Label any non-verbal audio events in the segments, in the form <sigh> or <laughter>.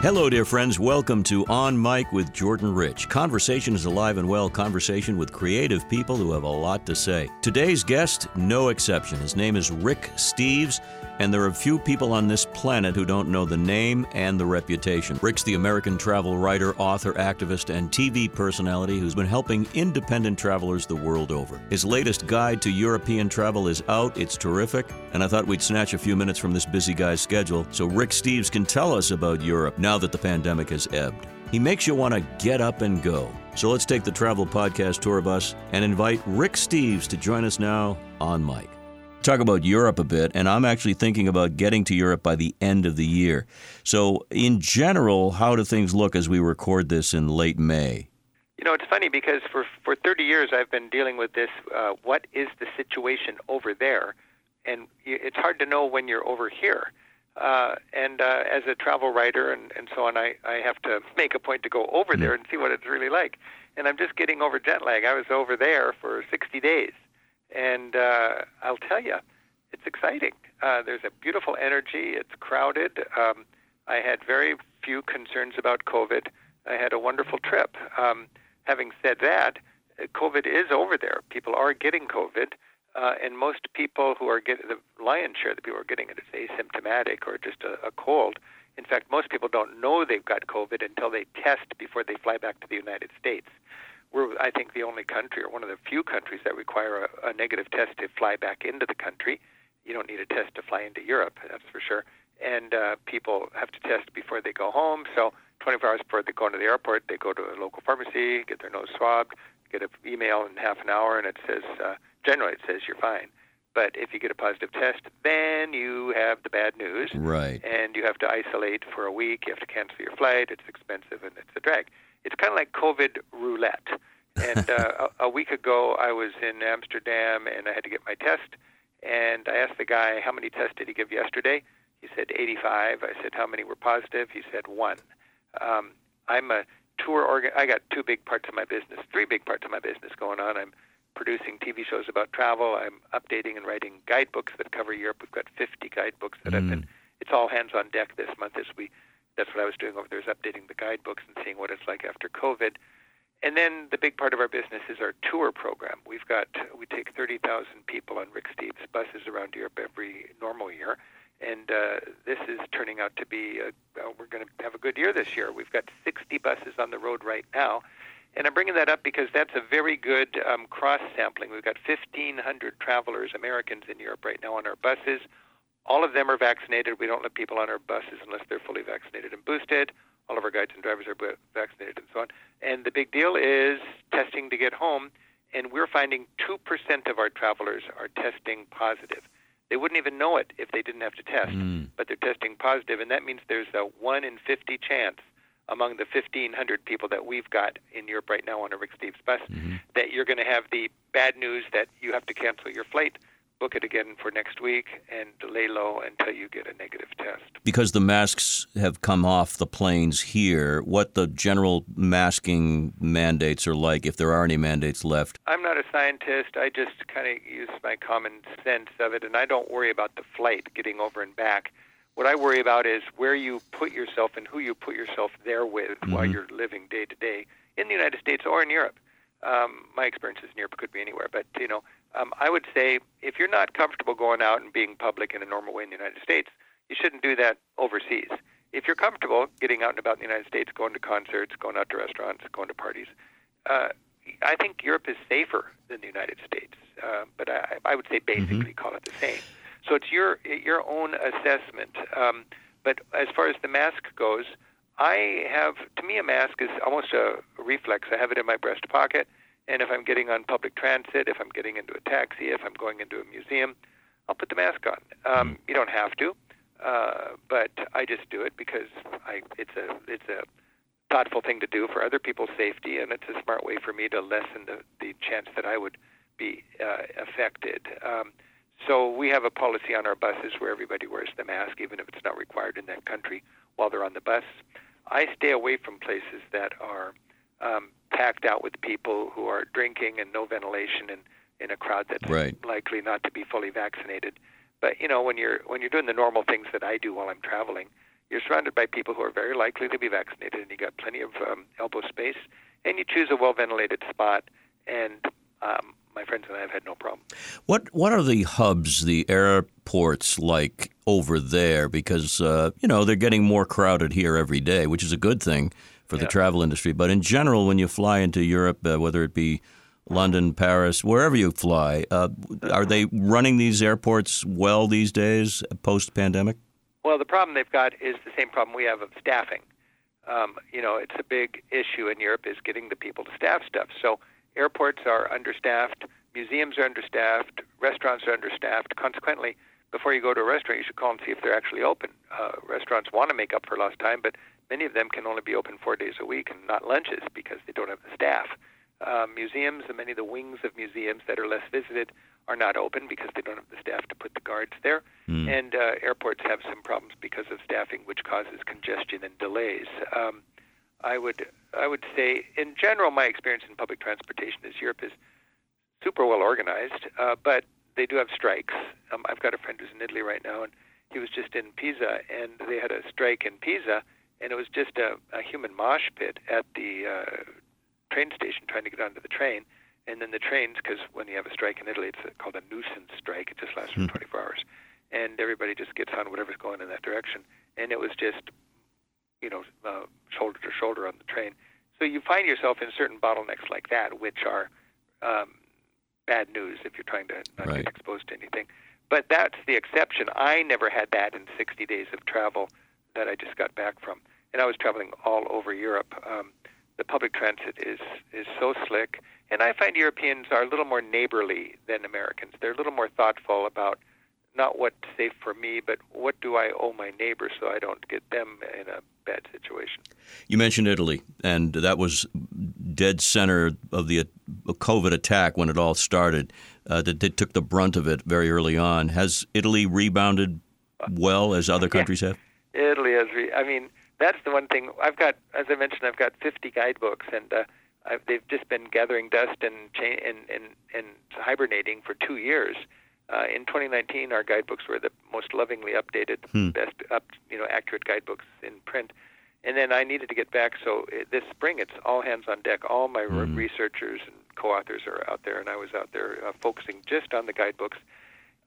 Hello, dear friends. Welcome to On Mic with Jordan Rich. Conversation is alive and well, conversation with creative people who have a lot to say. Today's guest, no exception. His name is Rick Steves, and there are few people on this planet who don't know the name and the reputation. Rick's the American travel writer, author, activist, and TV personality who's been helping independent travelers the world over. His latest guide to European travel is out. It's terrific, and I thought we'd snatch a few minutes from this busy guy's schedule so Rick Steves can tell us about Europe now that the pandemic has ebbed. He makes you want to get up and go. So let's take the travel podcast tour bus and invite Rick Steves to join us now on Mic talk about Europe a bit, and I'm actually thinking about getting to Europe by the end of the year. So, in general, how do things look as we record this in late May? You know, it's funny because for for 30 years I've been dealing with this. Uh, what is the situation over there? And it's hard to know when you're over here. Uh, and uh, as a travel writer and, and so on, I, I have to <laughs> make a point to go over mm. there and see what it's really like. And I'm just getting over jet lag. I was over there for 60 days and uh, I'll tell you, it's exciting. Uh, there's a beautiful energy. It's crowded. Um, I had very few concerns about COVID. I had a wonderful trip. Um, having said that, COVID is over there. People are getting COVID, uh, and most people who are getting the lion's share of the people who are getting it is asymptomatic or just a, a cold. In fact, most people don't know they've got COVID until they test before they fly back to the United States we're, I think, the only country or one of the few countries that require a, a negative test to fly back into the country. You don't need a test to fly into Europe, that's for sure. And uh, people have to test before they go home. So 24 hours before they go into the airport, they go to a local pharmacy, get their nose swabbed, get an email in half an hour, and it says, uh, generally, it says you're fine. But if you get a positive test, then you have the bad news. Right. And you have to isolate for a week. You have to cancel your flight. It's expensive and it's a drag it's kind of like COVID roulette. And uh, <laughs> a, a week ago, I was in Amsterdam and I had to get my test. And I asked the guy, how many tests did he give yesterday? He said 85. I said, how many were positive? He said one. Um, I'm a tour organ. I got two big parts of my business, three big parts of my business going on. I'm producing TV shows about travel. I'm updating and writing guidebooks that cover Europe. We've got 50 guidebooks that mm. I've been. It's all hands on deck this month as we that's what I was doing over there is updating the guidebooks and seeing what it's like after COVID. And then the big part of our business is our tour program. We've got we take 30,000 people on Rick Steves buses around Europe every normal year, and uh, this is turning out to be a, uh, we're going to have a good year this year. We've got 60 buses on the road right now, and I'm bringing that up because that's a very good um, cross sampling. We've got 1,500 travelers, Americans in Europe right now on our buses. All of them are vaccinated. We don't let people on our buses unless they're fully vaccinated and boosted. All of our guides and drivers are vaccinated and so on. And the big deal is testing to get home. And we're finding 2% of our travelers are testing positive. They wouldn't even know it if they didn't have to test, mm. but they're testing positive, and that means there's a 1 in 50 chance among the 1,500 people that we've got in Europe right now on a Rick Steves bus mm-hmm. that you're going to have the bad news that you have to cancel your flight book it again for next week and lay low until you get a negative test. Because the masks have come off the planes here, what the general masking mandates are like, if there are any mandates left? I'm not a scientist. I just kind of use my common sense of it, and I don't worry about the flight getting over and back. What I worry about is where you put yourself and who you put yourself there with mm-hmm. while you're living day to day in the United States or in Europe. Um, my experiences in Europe could be anywhere, but you know, um, I would say if you're not comfortable going out and being public in a normal way in the United States, you shouldn't do that overseas. If you're comfortable getting out and about in the United States, going to concerts, going out to restaurants, going to parties, uh, I think Europe is safer than the United States. Uh, but I, I would say mm-hmm. basically mm-hmm. call it the same. So it's your your own assessment. Um, but as far as the mask goes, I have to me a mask is almost a reflex. I have it in my breast pocket. And if I'm getting on public transit, if I'm getting into a taxi, if I'm going into a museum, I'll put the mask on. Um, hmm. you don't have to, uh, but I just do it because I, it's a it's a thoughtful thing to do for other people's safety, and it's a smart way for me to lessen the, the chance that I would be uh, affected. Um, so we have a policy on our buses where everybody wears the mask, even if it's not required in that country while they're on the bus. I stay away from places that are um, packed out with people who are drinking and no ventilation and in a crowd that's right. likely not to be fully vaccinated. But you know, when you're when you're doing the normal things that I do while I'm traveling, you're surrounded by people who are very likely to be vaccinated, and you got plenty of um, elbow space, and you choose a well ventilated spot, and um, my friends and I have had no problem. What What are the hubs, the airports like over there? Because uh, you know they're getting more crowded here every day, which is a good thing for the Yeah. travel industry. But in general, when you fly into Europe, uh, whether it be London, Paris, wherever you fly, uh, are they running these airports well these days, post pandemic? Well, the problem they've got is the same problem we have of staffing. Um, you know, it's a big issue in Europe is getting the people to staff stuff. So airports are understaffed, museums are understaffed, restaurants are understaffed. Consequently, before you go to a restaurant, you should call and see if they're actually open. Uh, restaurants want to make up for lost time, but many of them can only be open four days a week and not lunches because they don't have the staff. Uh, museums and many of the wings of museums that are less visited are not open because they don't have the staff to put the guards there. And uh, airports have some problems because of staffing, which causes congestion and delays. Um, I would I would say, in general, my experience in public transportation is Europe is super well organized, uh, but they do have strikes. Um, I've got a friend who's in Italy right now, and he was just in Pisa, and they had a strike in Pisa, and it was just a, a human mosh pit at the uh, train station trying to get onto the train. And then the trains, because when you have a strike in Italy, it's called a nuisance strike. It just lasts for 24 hours, and everybody just gets on whatever's going in that direction. And it was just, you know, uh, shoulder to shoulder on the train. So you find yourself in certain bottlenecks like that, which are um, bad news if you're trying to not Right. get exposed to anything. But that's the exception. I never had that in 60 days of travel that I just got back from, and I was traveling all over Europe. Um, the public transit is is so slick, and I find Europeans are a little more neighborly than Americans. They're a little more thoughtful about not what's safe for me, but what do I owe my neighbor so I don't get them in a bad situation. You mentioned Italy, and that was dead center of the uh, COVID attack when it all started. Uh, that they took the brunt of it very early on. Has Italy rebounded well as other countries have? Italy has. Re- I mean, that's the one thing I've got. As I mentioned, I've got 50 guidebooks, and uh, I've, they've just been gathering dust and, cha- and and and hibernating for two years. Uh, in 2019, our guidebooks were the most lovingly updated, best up, you know, accurate guidebooks in print. And then I needed to get back, so uh, this spring it's all hands on deck. All my re- researchers and co-authors are out there, and I was out there uh, focusing just on the guidebooks.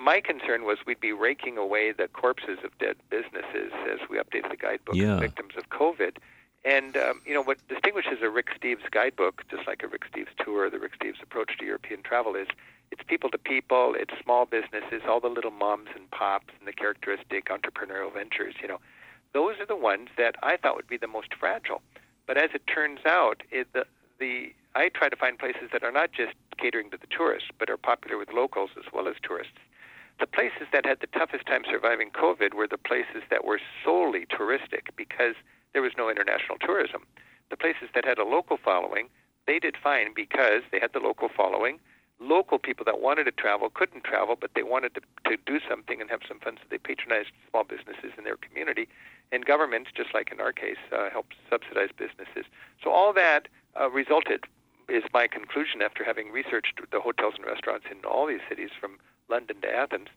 My concern was we'd be raking away the corpses of dead businesses as we updated the guidebook, Yeah. victims of COVID. And um, you know what distinguishes a Rick Steves guidebook, just like a Rick Steves tour, the Rick Steves approach to European travel, is it's people to people, it's small businesses, all the little moms and pops, and the characteristic entrepreneurial ventures. You know, those are the ones that I thought would be the most fragile. But as it turns out, it, the the I try to find places that are not just catering to the tourists, but are popular with locals as well as tourists. The places that had the toughest time surviving COVID were the places that were solely touristic because there was no international tourism. The places that had a local following, they did fine because they had the local following. Local people that wanted to travel couldn't travel, but they wanted to, to do something and have some fun, so they patronized small businesses in their community. And governments, just like in our case, uh, helped subsidize businesses. So all that uh, resulted, is my conclusion after having researched the hotels and restaurants in all these cities from London to Athens,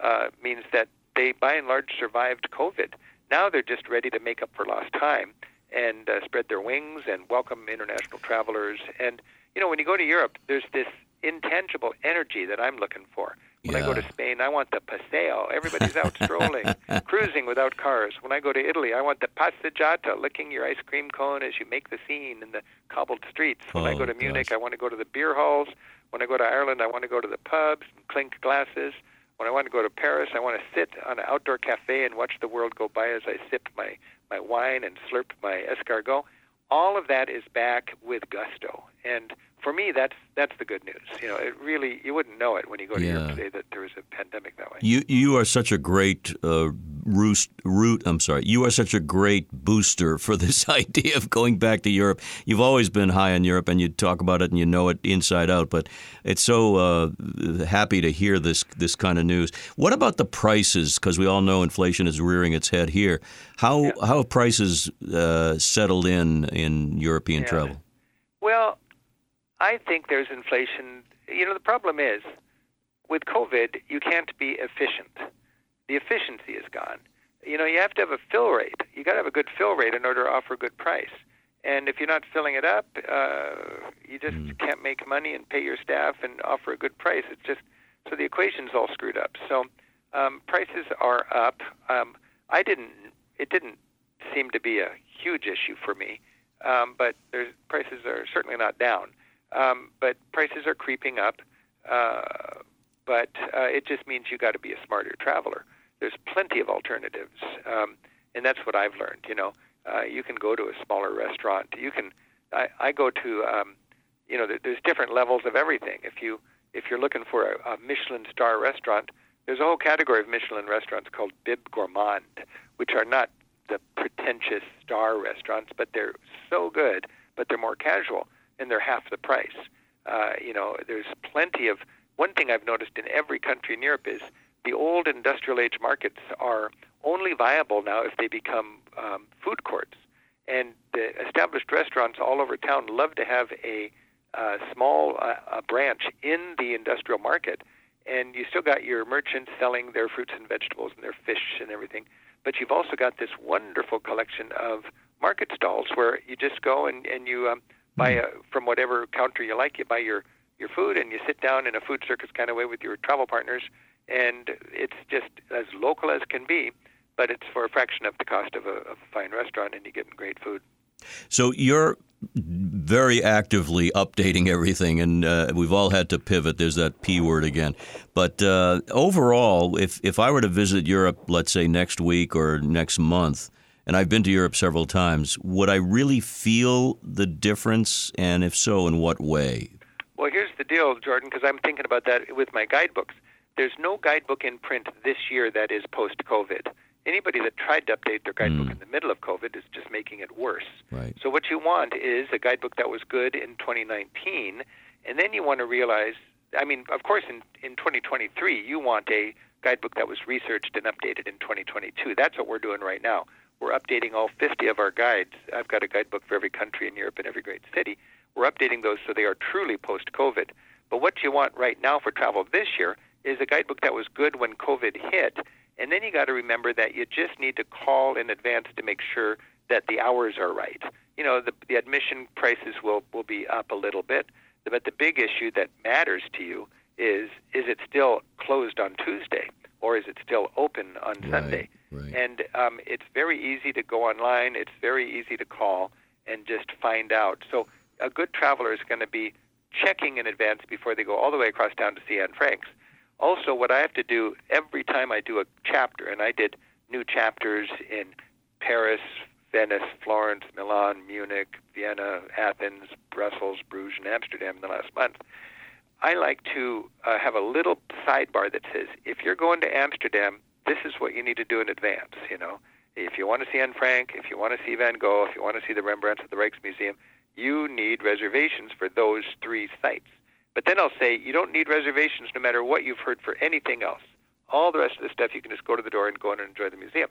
uh, means that they by and large survived COVID. Now they're just ready to make up for lost time and uh, spread their wings and welcome international travelers. And you know, when you go to Europe, there's this intangible energy that I'm looking for. When I go to Spain, I want the paseo. Everybody's out <laughs> strolling, cruising without cars. When I go to Italy, I want the passeggiata, licking your ice cream cone as you make the scene in the cobbled streets. When I Oh, go to Munich, gosh. I want to go to the beer halls. When I go to Ireland, I want to go to the pubs and clink glasses. When I want to go to Paris, I want to sit on an outdoor cafe and watch the world go by as I sip my, my wine and slurp my escargot. All of that is back with gusto. And for me, that's that's the good news. You know, it really you wouldn't know it when you go to Yeah. Europe today that there was a pandemic that way. You you are such a great uh, roost, root. I'm sorry. You are such a great booster for this <laughs> idea of going back to Europe. You've always been high on Europe, and you talk about it, and you know it inside out. But it's so uh, happy to hear this this kind of news. What about the prices? Because we all know inflation is rearing its head here. How how have prices uh, settled in in European Yeah. travel? Well, I think there's inflation. You know, the problem is with COVID, you can't be efficient. The efficiency is gone. you know, you have to have a fill rate. You got to have a good fill rate in order to offer a good price. And if you're not filling it up, uh, you just mm. can't make money and pay your staff and offer a good price. It's just so the equation's all screwed up. So um, prices are up. Um, I didn't. It didn't seem to be a huge issue for me, um, but there's, prices are certainly not down. Um, but prices are creeping up. Uh, but uh, it just means you got to be a smarter traveler. There's plenty of alternatives, um, and that's what I've learned. You know, uh, you can go to a smaller restaurant. You can. I, I go to. Um, you know, there, there's different levels of everything. If you if you're looking for a, a Michelin star restaurant, there's a whole category of Michelin restaurants called Bib Gourmand, which are not the pretentious star restaurants, but they're so good, but they're more casual and they're half the price. Uh, you know, there's plenty of. One thing I've noticed in every country in Europe is the old industrial age markets are only viable now if they become um, food courts. And the established restaurants all over town love to have a uh, small uh, a branch in the industrial market, and you still got your merchants selling their fruits and vegetables and their fish and everything. But you've also got this wonderful collection of market stalls where you just go and and you um, buy hmm. a, from whatever counter you like. You buy your your food and you sit down in a food circus kind of way with your travel partners, and it's just as local as can be but it's for a fraction of the cost of a, of a fine restaurant, and you get great food. So you're very actively updating everything, and uh, we've all had to pivot. There's that P word again. But uh, overall, if if I were to visit Europe, let's say next week or next month, and I've been to Europe several times, would I really feel the difference? And if so, in what way? Well, here's the deal, Jordan, because I'm thinking about that with my guidebooks. There's no guidebook in print this year that is post COVID anybody that tried to update their guidebook mm. in the middle of COVID is just making it worse. Right. So what you want is a guidebook that was good in 2019, and then you want to realize. I mean, of course, in in 2023, you want a guidebook that was researched and updated in 2022. That's what we're doing right now. We're updating all 50 of our guides. I've got a guidebook for every country in Europe and every great city. We're updating those so they are truly post COVID. But what you want right now for travel this year is a guidebook that was good when COVID hit and then you got to remember that you just need to call in advance to make sure that the hours are right. You know, the, the admission prices will, will be up a little bit, but the big issue that matters to you is is it still closed on Tuesday or is it still open on right, Sunday? Right. And um, it's very easy to go online. It's very easy to call and just find out. So a good traveler is going to be checking in advance before they go all the way across town to see Anne Frank's also, what I have to do every time I do a chapter, and I did new chapters in Paris, Venice, Florence, Milan, Munich, Vienna, Athens, Brussels, Bruges, and Amsterdam in the last month. I like to uh, have a little sidebar that says, if you're going to Amsterdam, this is what you need to do in advance. You know, if you want to see Anne Frank, if you want to see Van Gogh, if you want to see the Rembrandts at the Rijksmuseum, you need reservations for those three sites. But then I'll say you don't need reservations no matter what you've heard for anything else. All the rest of the stuff you can just go to the door and go in and enjoy the museum.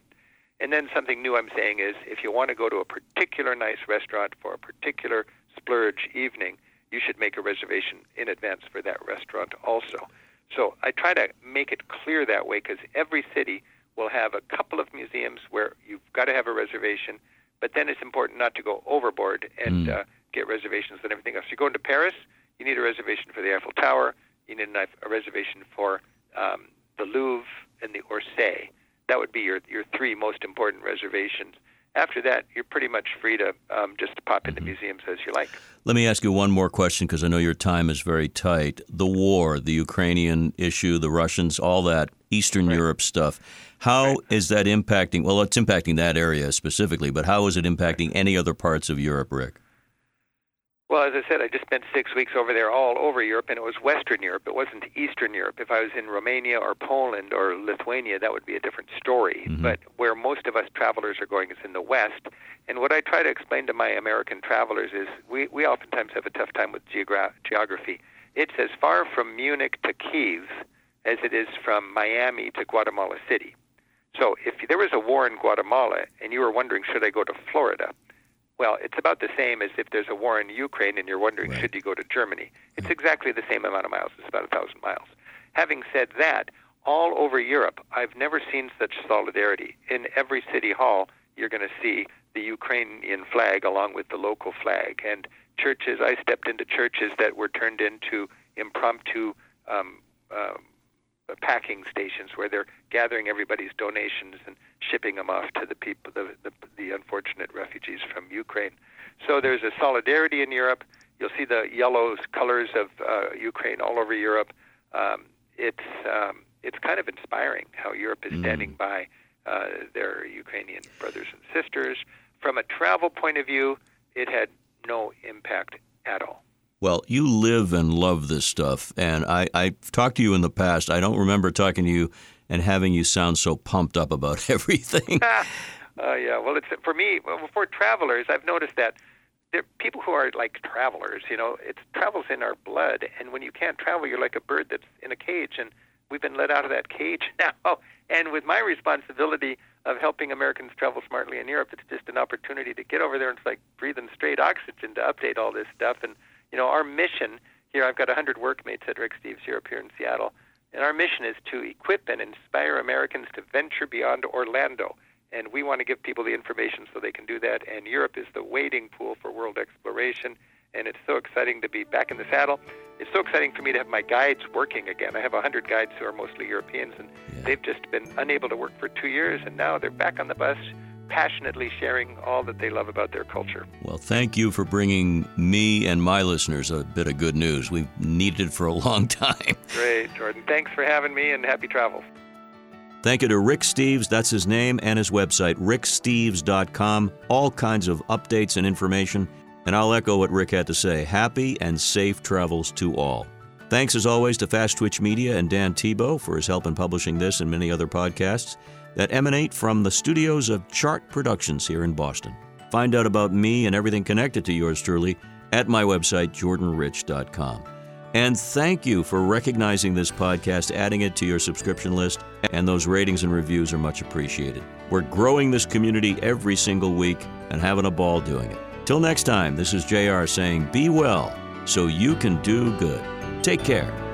And then something new I'm saying is if you want to go to a particular nice restaurant for a particular splurge evening, you should make a reservation in advance for that restaurant also. So I try to make it clear that way because every city will have a couple of museums where you've got to have a reservation, but then it's important not to go overboard and mm. uh, get reservations and everything else. You're going to Paris, you need a reservation for the Eiffel Tower. You need a reservation for um, the Louvre and the Orsay. That would be your your three most important reservations. After that, you're pretty much free to um, just pop into mm-hmm. museums as you like. Let me ask you one more question because I know your time is very tight. The war, the Ukrainian issue, the Russians, all that Eastern right. Europe stuff. How right. is that impacting? Well, it's impacting that area specifically, but how is it impacting any other parts of Europe, Rick? Well, as I said, I just spent six weeks over there all over Europe, and it was Western Europe. It wasn't Eastern Europe. If I was in Romania or Poland or Lithuania, that would be a different story. Mm-hmm. But where most of us travelers are going is in the West. And what I try to explain to my American travelers is we, we oftentimes have a tough time with geogra- geography. It's as far from Munich to Kiev as it is from Miami to Guatemala City. So if there was a war in Guatemala and you were wondering, should I go to Florida? Well, it's about the same as if there's a war in Ukraine and you're wondering right. should you go to Germany. It's exactly the same amount of miles. It's about a thousand miles. Having said that, all over Europe, I've never seen such solidarity. In every city hall, you're going to see the Ukrainian flag along with the local flag. And churches, I stepped into churches that were turned into impromptu um, uh, packing stations where they're gathering everybody's donations and shipping them off to the people, the, the, the unfortunate refugees from Ukraine. So there's a solidarity in Europe. You'll see the yellow colors of uh, Ukraine all over Europe. Um, it's um, it's kind of inspiring how Europe is mm. standing by uh, their Ukrainian brothers and sisters. From a travel point of view, it had no impact at all. Well, you live and love this stuff, and I, I've talked to you in the past. I don't remember talking to you and having you sound so pumped up about <laughs> everything. <laughs> uh, yeah, well, it's for me. For travelers, I've noticed that there people who are like travelers. You know, it travels in our blood, and when you can't travel, you're like a bird that's in a cage, and we've been let out of that cage <laughs> now. And with my responsibility of helping Americans travel smartly in Europe, it's just an opportunity to get over there and it's like breathing straight oxygen to update all this stuff. And you know, our mission here, I've got 100 workmates at Rick Steves Europe here in Seattle, and our mission is to equip and inspire Americans to venture beyond Orlando. And we want to give people the information so they can do that. And Europe is the wading pool for world exploration. And it's so exciting to be back in the saddle it's so exciting for me to have my guides working again. I have 100 guides who are mostly Europeans, and yeah. they've just been unable to work for two years, and now they're back on the bus passionately sharing all that they love about their culture. Well, thank you for bringing me and my listeners a bit of good news. We've needed it for a <laughs> long time. Great, Jordan. Thanks for having me, and happy travels. Thank you to Rick Steves, that's his name, and his website, ricksteves.com. All kinds of updates and information. And I'll echo what Rick had to say happy and safe travels to all. Thanks as always to Fast Twitch Media and Dan Tebow for his help in publishing this and many other podcasts that emanate from the studios of Chart Productions here in Boston. Find out about me and everything connected to yours truly at my website, jordanrich.com. And thank you for recognizing this podcast, adding it to your subscription list, and those ratings and reviews are much appreciated. We're growing this community every single week and having a ball doing it. Till next time, this is JR saying be well so you can do good. Take care.